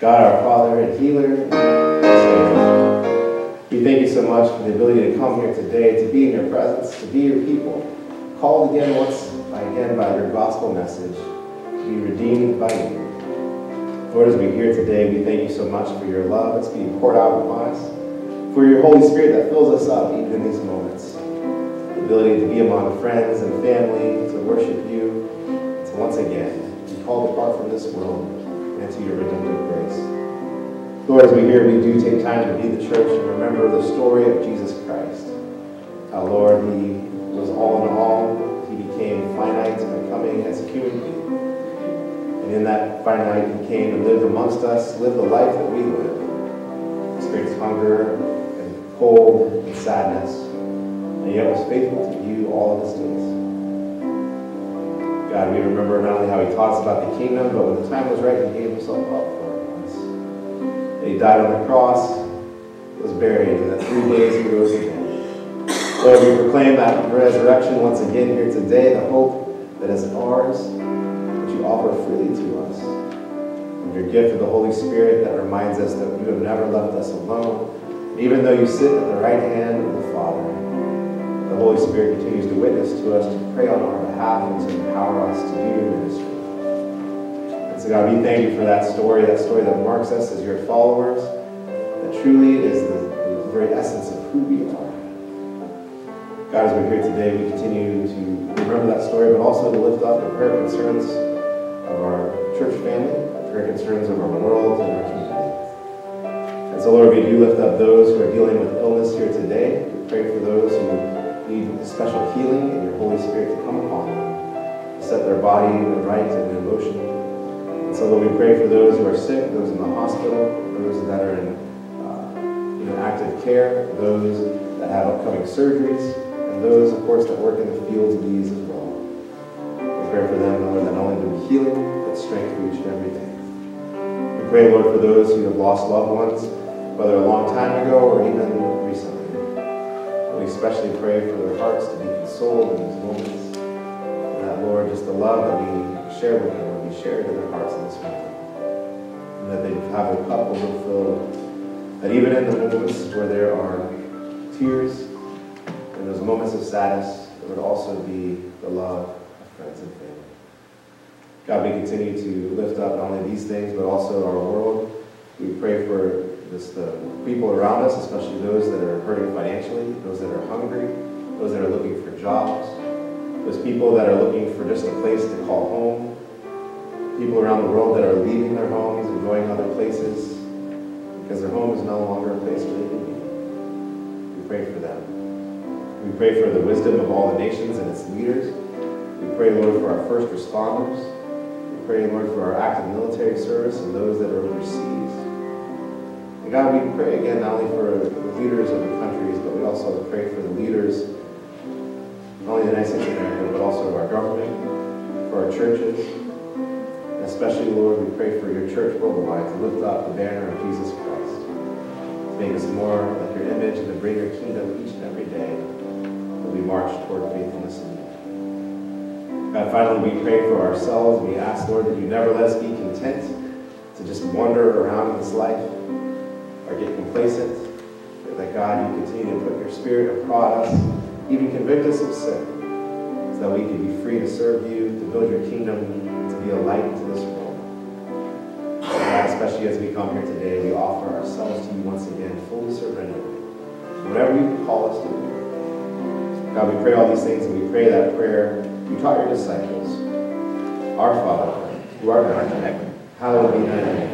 God our Father and healer. We thank you so much for the ability to come here today, to be in your presence, to be your people, called again once again by your gospel message, to be redeemed by you. Lord, as we hear today, we thank you so much for your love that's being poured out upon us, for your Holy Spirit that fills us up even in these moments, the ability to be among friends and family, to worship you, to once again be called apart from this world and to your redemptive grace. Lord, as we hear, we do take time to be the church and remember the story of Jesus Christ. How, Lord, he was all in all. He became finite by coming as human being. And in that finite, he came and lived amongst us, lived the life that we live, experienced hunger and cold and sadness, and yet was faithful to you all of his days. God, we remember not only how he taught us about the kingdom, but when the time was right, he gave himself up for us. He died on the cross, was buried, and that three days he rose again. Lord, we proclaim that resurrection once again here today, the hope that is ours, that you offer freely to us. And your gift of the Holy Spirit that reminds us that you have never left us alone. Even though you sit at the right hand of the Father, Holy Spirit continues to witness to us, to pray on our behalf, and to empower us to do your ministry. And so, God, we thank you for that story, that story that marks us as your followers, that truly is the, the very essence of who we are. God, as we're here today, we continue to remember that story, but also to lift up the prayer concerns of our church family, the prayer concerns of our world and our community. And so, Lord, we do lift up those who are dealing with illness here today. We pray for those who need special healing and your Holy Spirit to come upon them, set their body right and in motion. And so, Lord, we pray for those who are sick, those in the hospital, those that are in uh, know, active care, those that have upcoming surgeries, and those, of course, that work in the fields of these as well. We pray for them, Lord, that not only bring healing, but strength for each and every day. We pray, Lord, for those who have lost loved ones, whether a long time ago or even recently. Especially pray for their hearts to be consoled in these moments. That, Lord, just the love that we share with them will be shared in their hearts in this moment. And that they have their cup overfilled. That even in the moments where there are tears, and those moments of sadness, there would also be the love of friends and family. God, we continue to lift up not only these things, but also our world. We pray for just the people around us, especially those that are hurting financially, those that are hungry, those that are looking for jobs, those people that are looking for just a place to call home, people around the world that are leaving their homes and going other places because their home is no longer a place where they can be. We pray for them. We pray for the wisdom of all the nations and its leaders. We pray, Lord, for our first responders. We pray, Lord, for our active military service and those that are overseas. And God, we pray again not only for the leaders of the countries, but we also pray for the leaders, not only the United States of America, but also of our government, for our churches. And especially, Lord, we pray for your church worldwide to lift up the banner of Jesus Christ, to make us more like your image and to bring your kingdom each and every day as we march toward faithfulness in you. God, finally, we pray for ourselves. We ask, Lord, that you never let us be content to just wander around in this life or get complacent, that God, you continue to put your spirit upon us, even convict us of sin, so that we can be free to serve you, to build your kingdom, to be a light to this world. God, especially as we come here today, we offer ourselves to you once again, fully surrendered. Whatever you call us to do. God, we pray all these things, and we pray that prayer you taught your disciples. Our Father, who art in heaven, hallowed be thy name.